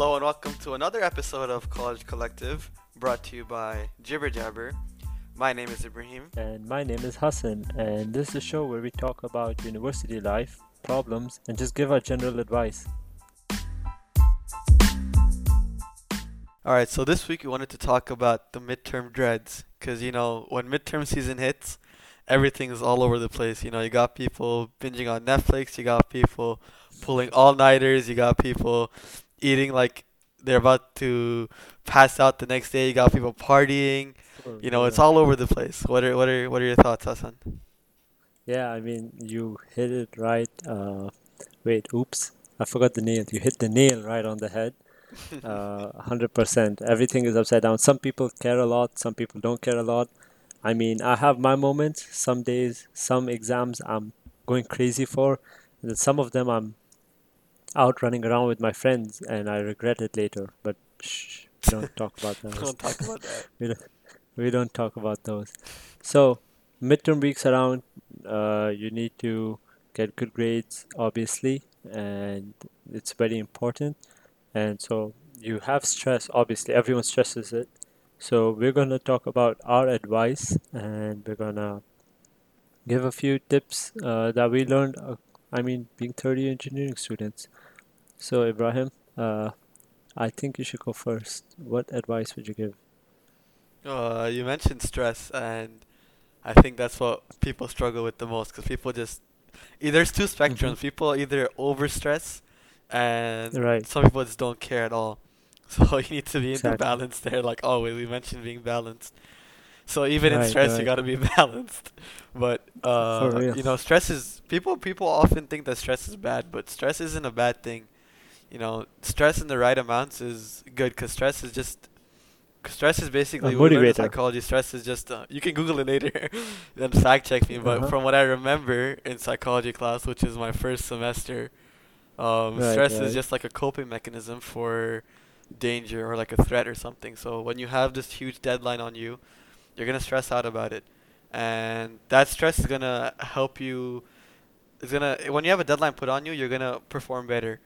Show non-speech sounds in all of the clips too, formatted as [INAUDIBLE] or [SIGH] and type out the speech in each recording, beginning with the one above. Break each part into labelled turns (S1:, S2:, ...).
S1: Hello and welcome to another episode of College Collective, brought to you by Jibber Jabber. My name is Ibrahim.
S2: And my name is Hassan, and this is a show where we talk about university life, problems, and just give our general advice.
S1: Alright, so this week we wanted to talk about the midterm dreads, because you know, when midterm season hits, everything is all over the place. You know, you got people binging on Netflix, you got people pulling all nighters, you got people eating like they're about to pass out the next day, you got people partying. You know, it's all over the place. What are what are what are your thoughts, Hassan?
S2: Yeah, I mean, you hit it right. Uh, wait, oops, I forgot the nail. You hit the nail right on the head. [LAUGHS] Uh, 100%. Everything is upside down. Some people care a lot, some people don't care a lot. I mean, I have my moments. Some days, some exams I'm going crazy for. And then some of them I'm out running around with my friends and I regret it later. But shh, don't talk about [LAUGHS] that.
S1: Don't talk about that. [LAUGHS]
S2: we don't, we don't talk about those. So, midterm weeks around, uh, you need to get good grades, obviously, and it's very important. And so, you have stress, obviously, everyone stresses it. So, we're going to talk about our advice and we're going to give a few tips uh, that we learned. I mean, being 30 engineering students. So, Ibrahim, uh, I think you should go first. What advice would you give?
S1: Uh, you mentioned stress, and I think that's what people struggle with the most because people just e- there's two spectrums. People either overstress, and
S2: Right,
S1: some people just don't care at all. [LAUGHS] So you need to be in the balance there. Like always, we mentioned being balanced. So even in
S2: Right,
S1: stress, you gotta be [LAUGHS] balanced. But uh, you know, stress is people. People often think that stress is bad, but stress isn't a bad thing. You know, stress in the right amounts is good because stress is just stress is
S2: A
S1: basically in
S2: motivator.
S1: psychology. Stress is just uh, you can Google it later, [LAUGHS] then fact check me. But
S2: Uh-huh.
S1: from what I remember in psychology class, which is my first semester, um,
S2: Right,
S1: stress is just like a coping mechanism for danger or like a threat or something. So when you have this huge deadline on you, you're gonna stress out about it, and that stress is gonna help you. It's gonna when you have a deadline put on you, you're gonna perform better.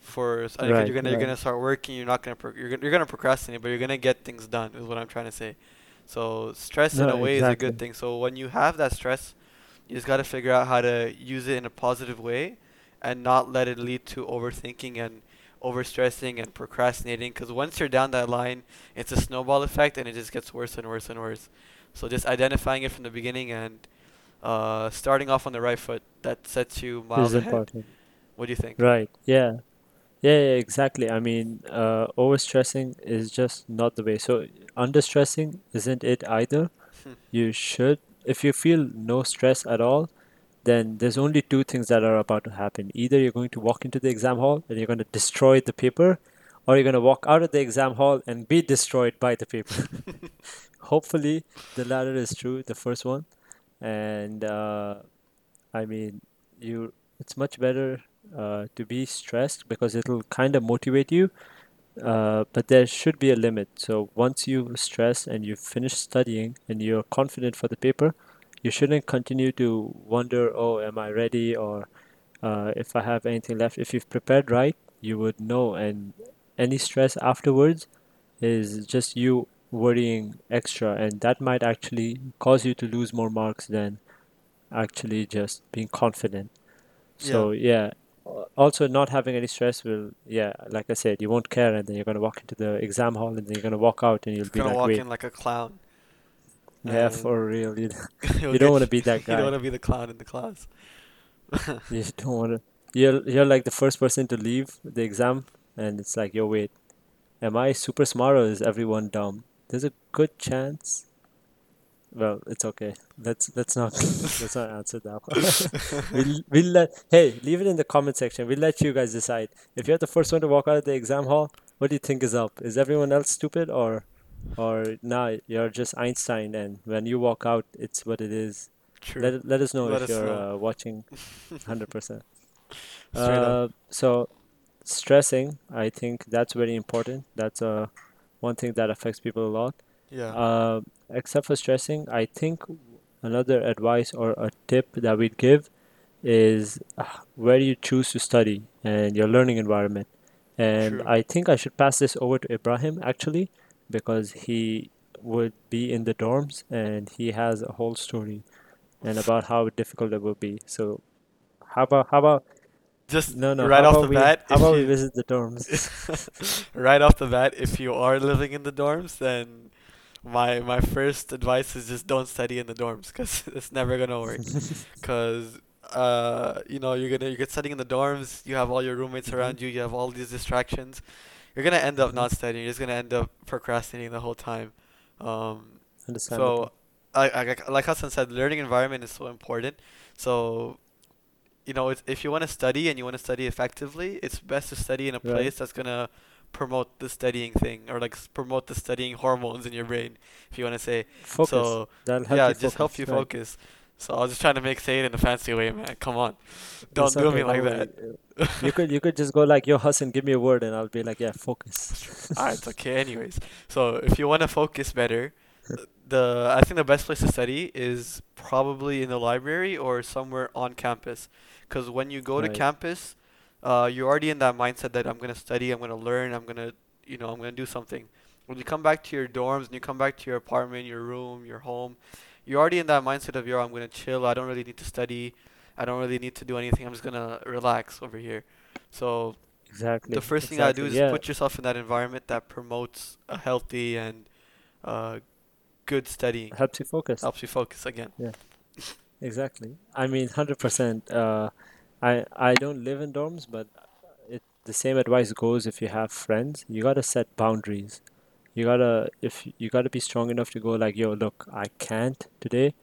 S1: For
S2: Right,
S1: you're gonna you're gonna start working. You're not gonna pro- you're gonna, you're gonna procrastinate, but you're gonna get things done. Is what I'm trying to say. So stress in a way is a good thing. So when you have that stress, you just gotta figure out how to use it in a positive way, and not let it lead to overthinking and overstressing and procrastinating. Because once you're down that line, it's a snowball effect, and it just gets worse and worse and worse. So just identifying it from the beginning and uh, starting off on the right foot that sets you miles ahead.
S2: important.
S1: What do you think?
S2: Right. Yeah. Yeah, yeah, exactly. I mean, uh, overstressing is just not the way. So, understressing isn't it either. You should, if you feel no stress at all, then there's only two things that are about to happen. Either you're going to walk into the exam hall and you're going to destroy the paper, or you're going to walk out of the exam hall and be destroyed by the paper. [LAUGHS] Hopefully, the latter is true, the first one. And uh, I mean, you it's much better uh, to be stressed because it'll kind of motivate you. Uh, but there should be a limit. So once you stress and you finish studying and you're confident for the paper, you shouldn't continue to wonder, oh, am I ready? Or uh, if I have anything left. If you've prepared right, you would know. And any stress afterwards is just you worrying extra, and that might actually cause you to lose more marks than actually just being confident. So yeah, a- also not having any stress will, yeah, like I said, you won't care, and then you're gonna walk into the exam hall, and then you're gonna walk out, and you'll be
S1: Gonna
S2: like,
S1: walk
S2: wait,
S1: in like a clown,
S2: yeah,
S1: and
S2: for real, you [LAUGHS] you don't want to be that guy.
S1: You don't want to be the clown in the class. [LAUGHS]
S2: You don't want to. You're you're like the first person to leave the exam, and it's like, yo, wait, am I super smart or is everyone dumb? There's a good chance. Well, it's okay. Let's let's not [LAUGHS] let's not answer that. We'll we'll let hey, leave it in the comment section. We'll let you guys decide. If you're the first one to walk out of the exam hall, what do you think is up? Is everyone else stupid or or nah, you're just Einstein and when you walk out, it's what it is.
S1: True.
S2: Let let us know
S1: Let
S2: if
S1: us
S2: you're
S1: know.
S2: uh, watching [LAUGHS] 100%. Uh, so stressing, I think that's very important. That's uh, one thing that affects people a lot.
S1: Yeah.
S2: Uh, except for stressing, I think another advice or a tip that we'd give is uh, where you choose to study and your learning environment. And
S1: True.
S2: I think I should pass this over to Ibrahim actually, because he would be in the dorms and he has a whole story and about how difficult it would be. So how about how about
S1: Just
S2: no no
S1: right off the
S2: we
S1: bat,
S2: how about we visit the dorms? [LAUGHS]
S1: right off the bat, if you are living in the dorms, then my my first advice is just don't study in the dorms because [LAUGHS] it's never gonna work. [LAUGHS] Because uh, you know you're gonna you get studying in the dorms, you have all your roommates
S2: hmm
S1: around you, you have all these distractions. You're gonna end up
S2: hmm
S1: not studying. You're just gonna end up procrastinating the whole time. Um, so I, I like Hassan said, learning environment is so important. So you know, it's, if you want to study and you want to study effectively, it's best to study in a
S2: Right.
S1: place that's gonna promote the studying thing or like promote the studying hormones in your brain, if you want to say.
S2: Focus.
S1: So
S2: That'll help
S1: yeah,
S2: you
S1: just help
S2: focus.
S1: you
S2: Right.
S1: focus. So I was just trying to make say it in a fancy way, man. Come on, don't do
S2: okay,
S1: me like that.
S2: You could you could just go like, yo, Hassan, give me a word, and I'll be like, yeah, focus.
S1: All right, it's okay. Anyways, so if you want to focus better, the I think the best place to study is probably in the library or somewhere on campus. Because when you go to campus, uh, you're already in that mindset that I'm gonna study, I'm gonna learn, I'm gonna, you know, I'm gonna do something. When you come back to your dorms and you come back to your apartment, your room, your home, you're already in that mindset of, yo, I'm gonna chill. I don't really need to study. I don't really need to do anything. I'm just gonna relax over here. So
S2: exactly.
S1: the first thing I do is
S2: Yeah.
S1: put yourself in that environment that promotes a healthy and uh, good studying.
S2: Helps you focus.
S1: Helps you focus again.
S2: Yeah. Exactly. I mean, 100%. Uh, I I don't live in dorms, but it the same advice goes if you have friends. You gotta set boundaries. You gotta if you gotta be strong enough to go like, yo, look, I can't today.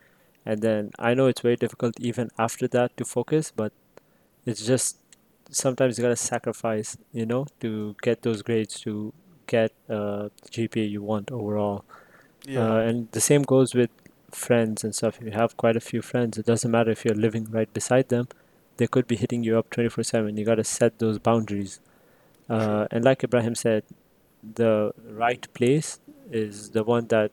S2: And then I know it's very difficult even after that to focus, but it's just sometimes you gotta sacrifice, you know, to get those grades to get uh, the GPA you want overall.
S1: Yeah,
S2: Uh, and the same goes with friends and stuff. If you have quite a few friends, it doesn't matter if you're living right beside them, they could be hitting you up 24/7. You got to set those boundaries. Uh, and like Ibrahim said, the right place is the one that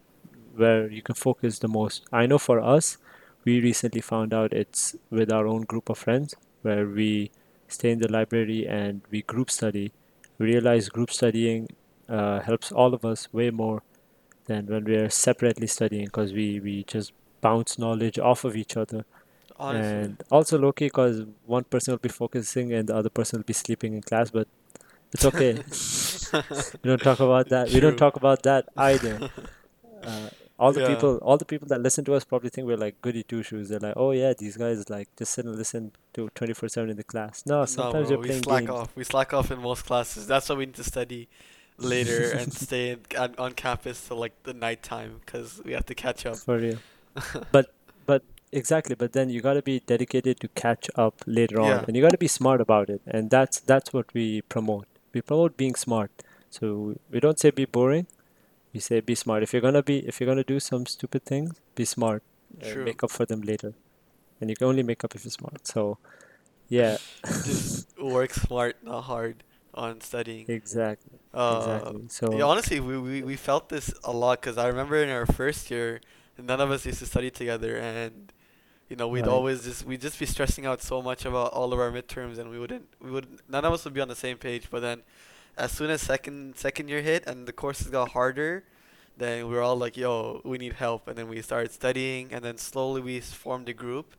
S2: where you can focus the most. I know for us, we recently found out it's with our own group of friends where we stay in the library and we group study. We realize group studying uh, helps all of us way more than when we're separately studying because we, we just bounce knowledge off of each other.
S1: Honestly.
S2: And also low key because one person will be focusing and the other person will be sleeping in class, but it's okay. We don't talk about that. We don't talk about that either. [LAUGHS] Uh, all the
S1: Yeah.
S2: people, all the people that listen to us probably think we're like goody two shoes. They're like, oh yeah, these guys like just sit and listen to 24/7 in the class. No,
S1: No,
S2: sometimes
S1: bro.
S2: you're
S1: We
S2: playing
S1: slack
S2: games
S1: off. We slack off in most classes. That's why we need to study later [LAUGHS] and stay on, on campus till like the nighttime because we have to catch up.
S2: for real. [LAUGHS] But but exactly, but then you got to be dedicated to catch up later on, and you got to be smart about it, and that's that's what we promote. We promote being smart. So we don't say be boring. We say be smart. If you're gonna be, if you're gonna do some stupid things, be smart
S1: True.
S2: make up for them later. And you can only make up if you're smart. So yeah, [LAUGHS]
S1: Just work smart, not hard on studying.
S2: exactly,
S1: Uh,
S2: exactly.
S1: yeah,
S2: So
S1: honestly, we, we, we felt this a lot because I remember in our first year, none of us used to study together, and you know we'd
S2: right,
S1: always just we'd just be stressing out so much about all of our midterms, and we wouldn't we would none of us would be on the same page. But then, as soon as second second year hit and the courses got harder, then we were all like, "Yo, we need help," and then we started studying, and then slowly we formed a group,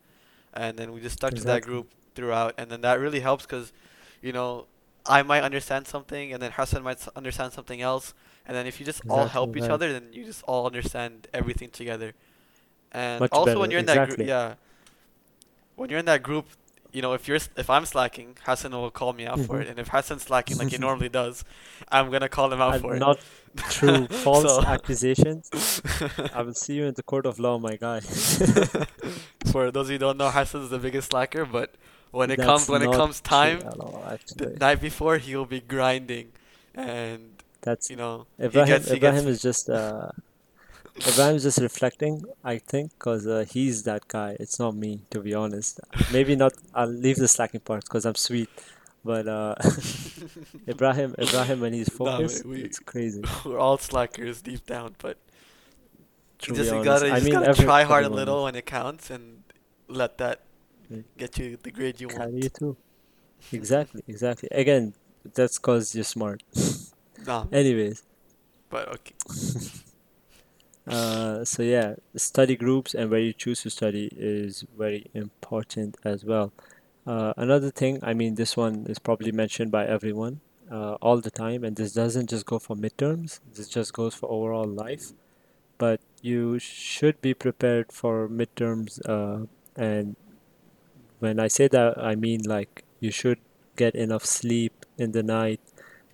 S1: and then we just stuck to that group throughout, and then that really helps because, you know, I might understand something, and then Hassan might understand something else, and then if you just all
S2: exactly
S1: help each other, then you just all understand everything together. And
S2: Much
S1: also
S2: better.
S1: when you're in that group, yeah, when you're in that group, you know, if you're if I'm slacking, Hassan will call me out for
S2: hmm
S1: it, and if Hassan's slacking like he [LAUGHS] normally does, I'm gonna call him out
S2: And
S1: for it.
S2: not true [LAUGHS] false
S1: so,
S2: accusations. [LAUGHS] I will see you in the court of law, my guy.
S1: for those who don't know, Hassan's the biggest slacker, but when it comes when it comes time
S2: all,
S1: the night before he'll be grinding and
S2: That's
S1: you know he
S2: Ibrahim.
S1: gets he
S2: Ibrahim
S1: gets
S2: is just uh, Ibrahim is just reflecting, I think, because uh, he's that guy. It's not me, to be honest. Maybe not. I'll leave the slacking part because I'm sweet. But uh, [LAUGHS] Ibrahim, Ibrahim, when he's
S1: no
S2: focused,
S1: we
S2: it's crazy. [LAUGHS]
S1: we're all slackers deep down but you just
S2: honest,
S1: gotta you
S2: I
S1: just
S2: mean,
S1: gotta try hard a little when it counts and let that get you the grade you
S2: Carry you
S1: want
S2: too. Exactly, exactly. Again, that's cause you're smart.
S1: Nah, [LAUGHS]
S2: Anyways,
S1: but okay.
S2: Uh, so yeah, study groups and where you choose to study is very important as well. Uh, another thing, I mean, this one is probably mentioned by everyone uh, all the time, and this doesn't just go for midterms, this just goes for overall life. But you should be prepared for midterms, uh, and when I say that, I mean like you should get enough sleep in the night.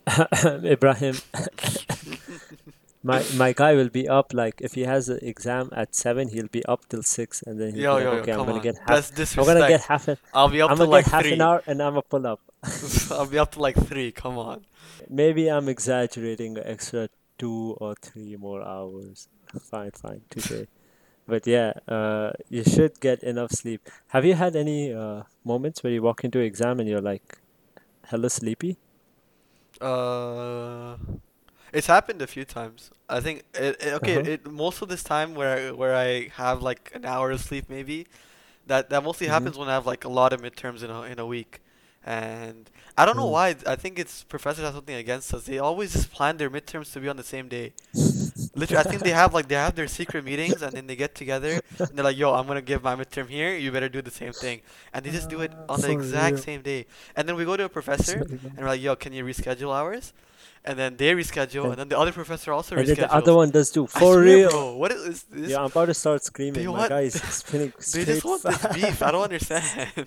S2: [LAUGHS] Ibrahim, [LAUGHS] my my guy will be up like if he has an exam at seven, he'll be up till six, and then he'll
S1: Yo,
S2: be like,
S1: yo,
S2: okay, I'm gonna
S1: on.
S2: get half.
S1: That's
S2: I'm gonna get half an.
S1: I'll be up
S2: I'm
S1: to
S2: gonna
S1: like
S2: get half
S1: three.
S2: an hour, and I'm gonna pull up.
S1: I'll be up to like three. Come on.
S2: Maybe I'm exaggerating extra two or three more hours. [LAUGHS] Fine, fine, today. But yeah, uh, you should get enough sleep. Have you had any uh, moments where you walk into exam and you're like hella sleepy?
S1: Uh, it's happened a few times. I think it, it okay.
S2: Uh-huh.
S1: It most of this time where I, where I have like an hour of sleep maybe, that that mostly
S2: Mm-hmm.
S1: happens when I have like a lot of midterms in a in a week, and I don't know
S2: Mm.
S1: why. I think it's professors have something against us. They always just plan their midterms to be on the same day. Literally, I think they have like they have their secret meetings and then they get together and they're like, "Yo, I'm gonna give my midterm here. You better do the same thing." And they just do it on the exact same day. And then we go to a professor and we're like, "Yo, can you reschedule hours?" And then they reschedule,
S2: And-
S1: and then the other professor also
S2: And
S1: reschedules.
S2: the other one does too. For
S1: swear,
S2: real.
S1: bro. What is is this?
S2: Yeah, I'm about to start screaming. My
S1: want-
S2: guy is [LAUGHS] spinning
S1: They just want this beef. I don't understand. [LAUGHS]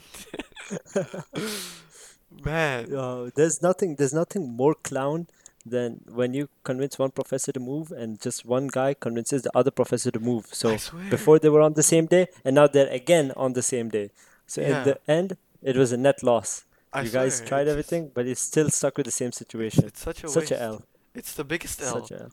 S1: Man.
S2: Uh, there's nothing. There's nothing more clown than when you convince one professor to move and just one guy convinces the other professor to move. So before they were on the same day, and now they're again on the same day. So
S1: Yeah.
S2: at the end, it was a net loss.
S1: I
S2: you guys
S1: swear,
S2: tried
S1: it's
S2: everything, but you're still stuck with the same situation.
S1: it's such a
S2: Such
S1: waste.
S2: a L.
S1: It's the biggest L.
S2: Such a L.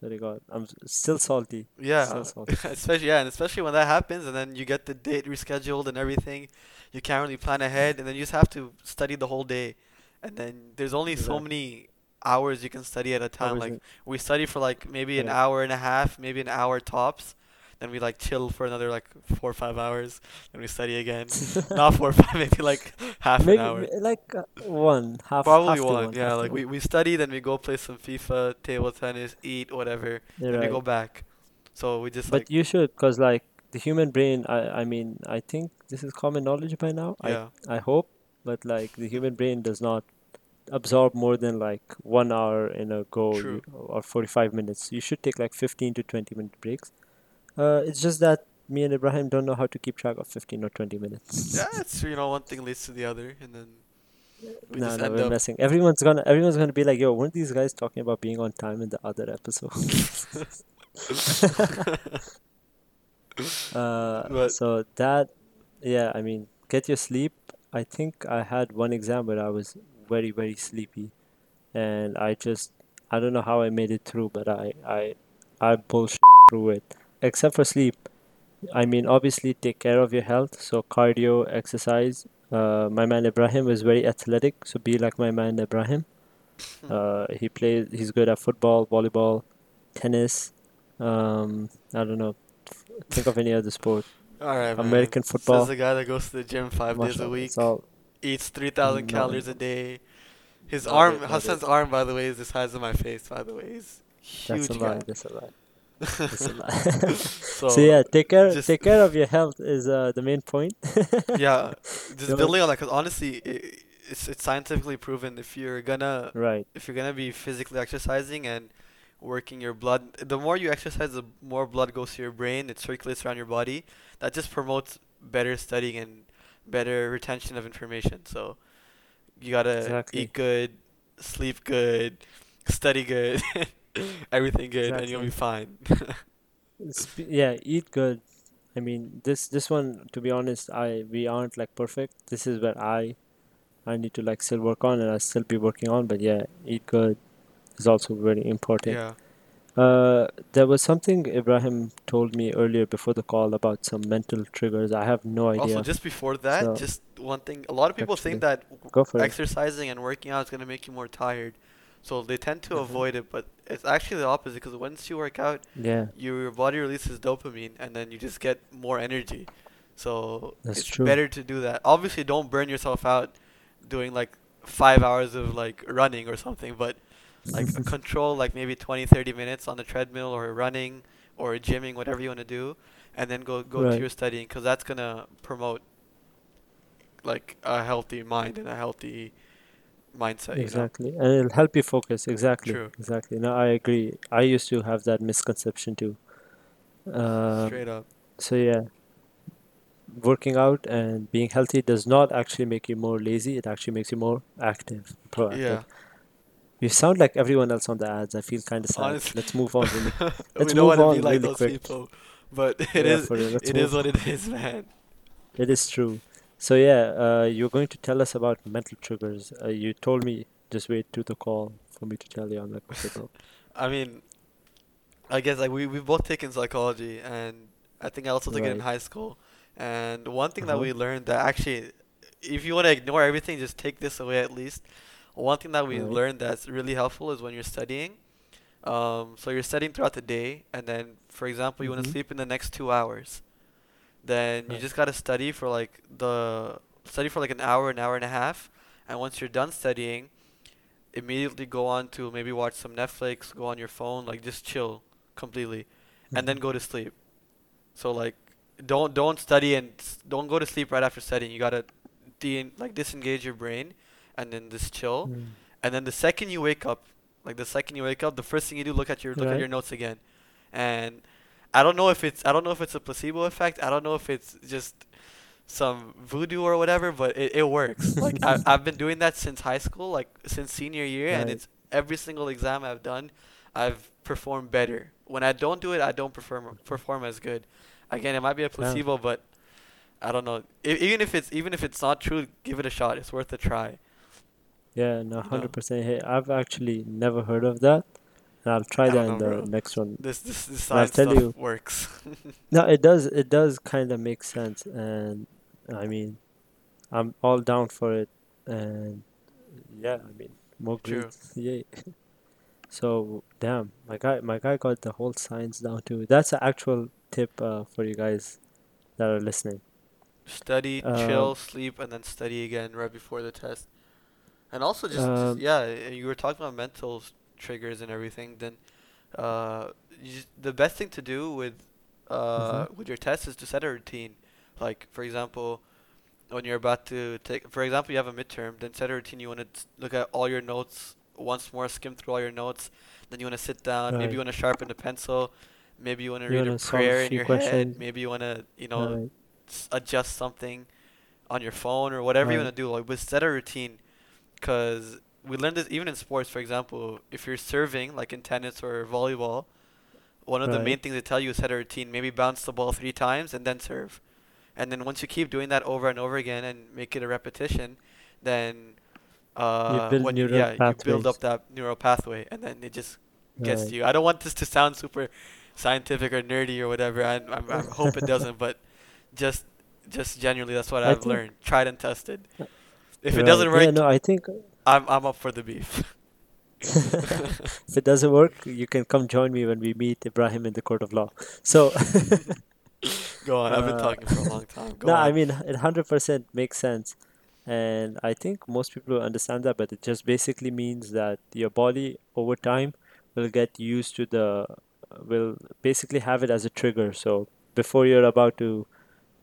S2: To God, I'm still salty.
S1: Yeah,
S2: Still [LAUGHS] salty.
S1: especially yeah, and especially when that happens, and then you get the date rescheduled and everything, you can't really plan ahead, and then you just have to study the whole day, and then there's only so many hours you can study at a time.
S2: Hours
S1: Like we study for like maybe an hour and a half, maybe an hour tops, then we like chill for another like four or five hours, then we study again. [LAUGHS] Not four or five, maybe like half
S2: Maybe
S1: an hour.
S2: like uh, one half.
S1: Probably
S2: half
S1: one,
S2: one.
S1: yeah.
S2: half
S1: Like we, we study, then we go play some FIFA, table tennis, eat, whatever,
S2: You're
S1: then we go back. So we just
S2: But
S1: like
S2: you should, cause like the human brain. I I mean I think this is common knowledge by now.
S1: yeah.
S2: I I hope, but like the human brain does not absorb more than like one hour in a go you, or 45 minutes. You should take like 15 to 20 minute breaks. Uh, it's just that me and Ibrahim don't know how to keep track of 15 or 20 minutes.
S1: Yeah, [LAUGHS] it's you know one thing leads to the other, and then we
S2: No, no, we're
S1: up.
S2: messing. Everyone's gonna everyone's gonna be like, "Yo, weren't these guys talking about being on time in the other episode?" [LAUGHS] uh, so that, yeah, I mean, get your sleep. I think I had one exam where I was very, very sleepy, and I just, I don't know how I made it through, but I, I, I bullshit through it. Except for sleep. I mean, obviously, take care of your health. So cardio, exercise. Uh, my man Ibrahim is very athletic, so be like my man Ibrahim. Uh, he plays. He's good at football, volleyball, tennis. Um, I don't know. Think of any other sport.
S1: All right, man.
S2: American
S1: Says
S2: football.
S1: the guy that goes to the gym five days a week,
S2: all
S1: eats three thousand calories a day. His arm, Hassan's arm, by the way, is the size of my face. By the way, he's huge
S2: a lie.
S1: guy.
S2: That's a lie. That's a lie. [LAUGHS]
S1: so,
S2: so yeah, take care.
S1: just-
S2: take care of your health is uh, the main point. [LAUGHS]
S1: yeah, just
S2: Don't-
S1: building on that, because honestly, i it's it's scientifically proven if you're gonna
S2: Right.
S1: if you're gonna be physically exercising and working your blood, the more you exercise, the more blood goes to your brain. It circulates around your body. That just promotes better studying and better retention of information. So you gotta
S2: Exactly.
S1: eat good, sleep good, study good, [LAUGHS] [LAUGHS] everything good, and you'll be fine. [LAUGHS]
S2: Yeah, eat good. I mean, this this one, to be honest, I we aren't like perfect. This is where I I need to like still work on, and I still be working on. But yeah, eat good is also very important.
S1: yeah.
S2: Uh, there was something Ibrahim told me earlier before the call about some mental triggers. I have no idea.
S1: Also, just before that,
S2: So-
S1: just one thing. A lot of people think that
S2: for it.
S1: exercising and working out is gonna make you more tired, so they tend to
S2: Mhm.
S1: avoid it. But it's actually the opposite because once you work out,
S2: Yeah,
S1: your body releases dopamine, and then you just get more energy. So
S2: That's
S1: it's
S2: true.
S1: better to do that. Obviously, don't burn yourself out doing like five hours of like running or something, but like [LAUGHS] control like maybe 20 30 minutes on the treadmill or running or gymming whatever you want to do and then go go to your studying because that's gonna promote like a healthy mind and a healthy mindset you know
S2: Exactly. And it'll help you focus. Exactly.
S1: true
S2: Exactly. No, I agree. I used to have that misconception too. Uh,
S1: straight up
S2: so yeah, working out and being healthy does not actually make you more lazy. It actually makes you more active, proactive.
S1: yeah
S2: You sound like everyone else on the ads. I feel kind of sad.
S1: honestly
S2: Let's move on really. [LAUGHS]
S1: we
S2: Let's
S1: don't
S2: move
S1: want to be
S2: on
S1: like
S2: really
S1: those
S2: quick.
S1: people but [LAUGHS] it
S2: yeah,
S1: is,
S2: it.
S1: it is what it is man
S2: It is true. So yeah, uh, you're going to tell us about mental triggers. Uh, you told me just wait to the call for me to tell you. I'm like, okay, bro. [LAUGHS]
S1: I mean I guess like we we've both taken psychology, and I think I also took it in high school. And one thing that
S2: Uh-huh.
S1: we learned that actually, if you want to ignore everything, just take this away at least. One thing that we
S2: Right.
S1: learned that's really helpful is when you're studying. Um, so you're studying throughout the day, and then, for example, you want to sleep in the next two hours. Then you just gotta study for like the study for like an hour, an hour and a half, and once you're done studying, immediately go on to maybe watch some Netflix, go on your phone, like just chill completely, and then
S2: Mhm.
S1: go to sleep. So like, don't don't study and don't go to sleep right after studying. You gotta de- like disengage your brain, and then just chill.
S2: Mm.
S1: And then the second you wake up, like the second you wake up, the first thing you do look at your look at your notes again, and I don't know if it's I don't know if it's a placebo effect. I don't know if it's just some voodoo or whatever, but it, it works. [LAUGHS] like I I've been doing that since high school, like since senior year, and it's every single exam I've done, I've performed better. When I don't do it, I don't perform perform as good. Again, it might be a
S2: Yeah.
S1: placebo, but I don't know. E- even if it's even if it's not true, give it a shot. It's worth a try.
S2: Yeah, no, hundred percent. Hey, I've actually never heard of that, I'll try that in the
S1: bro.
S2: next one.
S1: This this this science
S2: tell
S1: stuff
S2: you.
S1: works. [LAUGHS]
S2: No, it does. It does kind of make sense, and I mean, I'm all down for it, and yeah, I mean, more grades, yay. [LAUGHS] So, damn, my guy, my guy got the whole science down too. That's an actual tip uh, for you guys that are listening.
S1: Study,
S2: Um,
S1: chill, sleep, and then study again right before the test. And also just, just
S2: Um,
S1: yeah, uh, you were talking about mental triggers and everything. Then, uh, just, the best thing to do with, uh, with your test is to set a routine. Like for example, when you're about to take, for example, you have a midterm, then set a routine. You want to look at all your notes once more, skim through all your notes. Then you want to sit down. Maybe you want to sharpen the pencil. Maybe you want to read a
S2: wanna solve a
S1: prayer in your head. Maybe you want to, you know,
S2: Right,
S1: s- adjust something on your phone or whatever you want to do. Like, but set a routine, because we learned this even in sports. For example, if you're serving, like in tennis or volleyball, one of the main things they tell you is set a routine. Maybe bounce the ball three times and then serve, and then once you keep doing that over and over again and make it a repetition, then
S2: You
S1: uh, you yeah you build up that neural pathway, and then it just gets
S2: Right.
S1: to you. I don't want this to sound super scientific or nerdy or whatever. I, I, I [LAUGHS] hope it doesn't, but just just genuinely, that's what
S2: I
S1: I've learned, tried and tested. If it
S2: right.
S1: doesn't work, Yeah,
S2: no, I think
S1: I'm I'm up for the beef. [LAUGHS]
S2: if it doesn't work, you can come join me when we meet Ibrahim in the court of law. So, [LAUGHS]
S1: Go on. I've been
S2: uh,
S1: talking for a long time. Go [LAUGHS]
S2: no, I mean, it 100% makes sense. And I think most people understand that, but it just basically means that your body over time will get used to the, will basically have it as a trigger. So before you're about to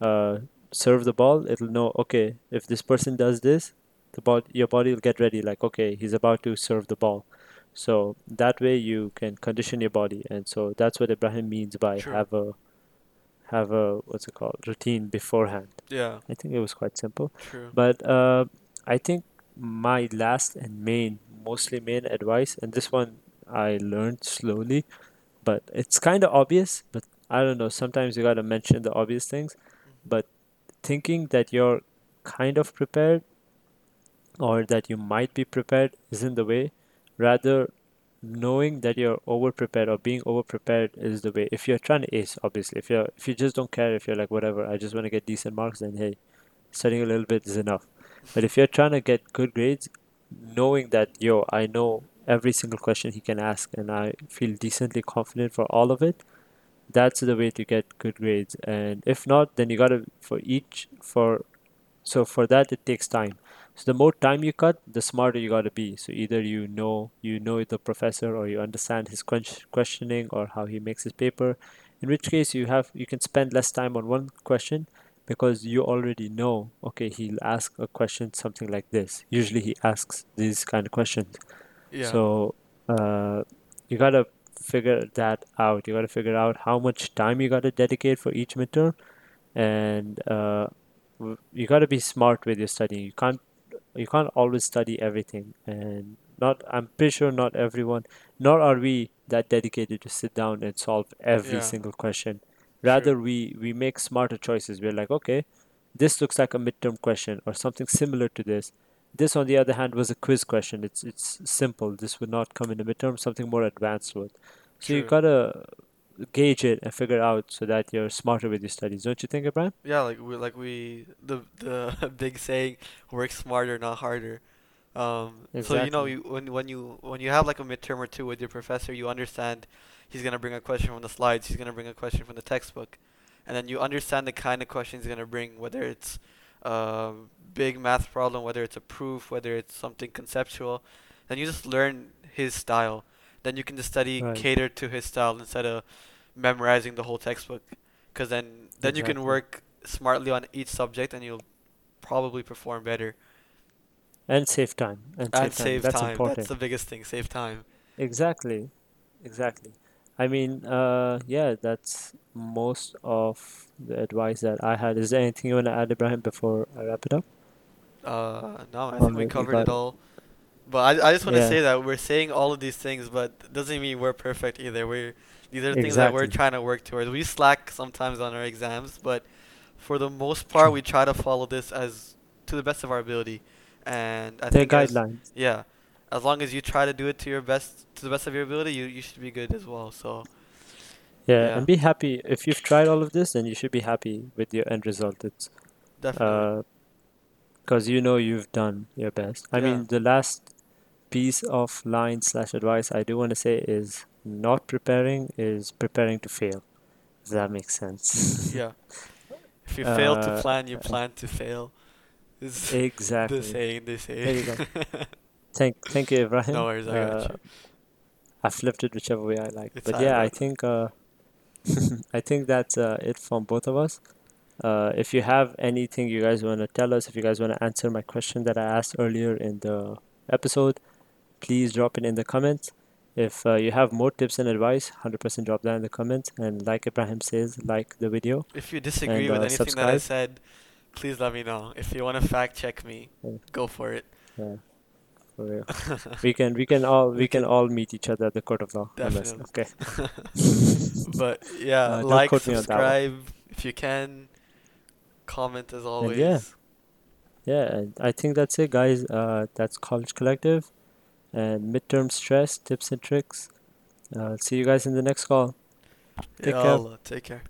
S2: uh, serve the ball, it'll know, okay, if this person does this, the body, your body will get ready, like, okay, he's about to serve the ball. So that way you can condition your body. And so that's what Ibrahim means by
S1: True.
S2: have a, have a, what's it called, routine beforehand.
S1: Yeah.
S2: I think it was quite simple.
S1: True.
S2: But uh, I think my last and main, mostly main advice, and this one I learned slowly, but it's kind of obvious, but I don't know, sometimes you gotta mention the obvious things. But thinking that you're kind of prepared or that you might be prepared isn't the way. Rather, knowing that you're over prepared or being over prepared is the way. If you're trying to ace, obviously, if you're if you just don't care, if you're like whatever, I just want to get decent marks, then hey, studying a little bit is enough. But if you're trying to get good grades, knowing that yo, I know every single question he can ask and I feel decently confident for all of it, that's the way to get good grades. And if not, then you gotta for each for so for that it takes time. So the more time you cut, the smarter you gotta be. So either you know you know the professor or you understand his questioning or how he makes his paper. In which case you have you can spend less time on one question because you already know okay he'll ask a question something like this. Usually he asks these kind of questions.
S1: Yeah.
S2: So uh, you gotta figure that out. You gotta figure out how much time you gotta dedicate for each midterm, and uh, you gotta be smart with your studying. You can't you can't always study everything, and not I'm pretty sure not everyone, nor are we that dedicated to sit down and solve every
S1: Yeah.
S2: single question. Rather, we we make smarter choices. We're like, okay, this looks like a midterm question or something similar to this. This, on the other hand, was a quiz question. It's it's simple. This would not come in the midterm. Something more advanced would. So you
S1: True.
S2: gotta gauge it and figure out so that you're smarter with your studies. Don't you think, Abraham?
S1: Yeah, like we like we the the [LAUGHS] big saying, work smarter, not harder. Um, so you know,
S2: Exactly.
S1: you, when when you when you have like a midterm or two with your professor, you understand he's gonna bring a question from the slides, he's gonna bring a question from the textbook, and then you understand the kind of question he's gonna bring, whether it's a big math problem, whether it's a proof, whether it's something conceptual, then you just learn his style. Then you can just study
S2: Right.
S1: cater to his style instead of memorizing the whole textbook, because then then you can work smartly on each subject and you'll probably perform better.
S2: And save time. And
S1: And
S2: save time.
S1: save
S2: That's
S1: time. That's the biggest thing. Save time.
S2: Exactly. Exactly. I mean, uh, yeah, that's most of the advice that I had. Is there anything you want to add, Ibrahim, before I wrap it up?
S1: Uh, no, I think we covered it all. But I, I just want to
S2: yeah,
S1: say that we're saying all of these things, but doesn't mean we're perfect either. We're these are things that we're trying to work towards. We slack sometimes on our exams, but for the most part, we try to follow this as to the best of our ability. And I think as
S2: guidelines.
S1: yeah, as long as you try to do it to your best to the best of your ability, you you should be good as well. So
S2: Yeah,
S1: yeah,
S2: and be happy. If you've tried all of this, then you should be happy with your end result. It's
S1: definitely.
S2: uh, because you know you've done your best. I
S1: Yeah.
S2: mean, the last piece of line slash advice I do want to say is not preparing is preparing to fail. Does that make sense. [LAUGHS]
S1: Yeah. If you fail to
S2: uh,
S1: plan, you plan to fail. Is the
S2: exactly.
S1: saying they
S2: There you go. [LAUGHS] Thank, thank you,
S1: No
S2: Ibrahim.
S1: worries, I got
S2: Uh,
S1: you.
S2: I flipped it whichever way I like.
S1: It's
S2: But yeah, I think uh, [LAUGHS] I think that's uh, it from both of us. Uh, if you have anything you guys want to tell us, if you guys want to answer my question that I asked earlier in the episode, please drop it in the comments. If uh, you have more tips and advice, 100% drop that in the comments. And like Ibrahim says, like the video
S1: If you disagree
S2: and
S1: with
S2: uh,
S1: anything that I said, please let me know. If you want to fact check me,
S2: Yeah,
S1: go for it.
S2: yeah, for real. [LAUGHS] We can we can all
S1: We
S2: can all meet each other at the court of law
S1: definitely.
S2: Okay. [LAUGHS]
S1: But yeah,
S2: Uh,
S1: like,
S2: quote me on that one.
S1: subscribe if you can, comment as
S2: And yeah, yeah, and I think that's it, guys. Uh, that's College Collective and midterm stress tips and tricks. Uh, see you guys in the next call. Take care.
S1: Yalla, take care.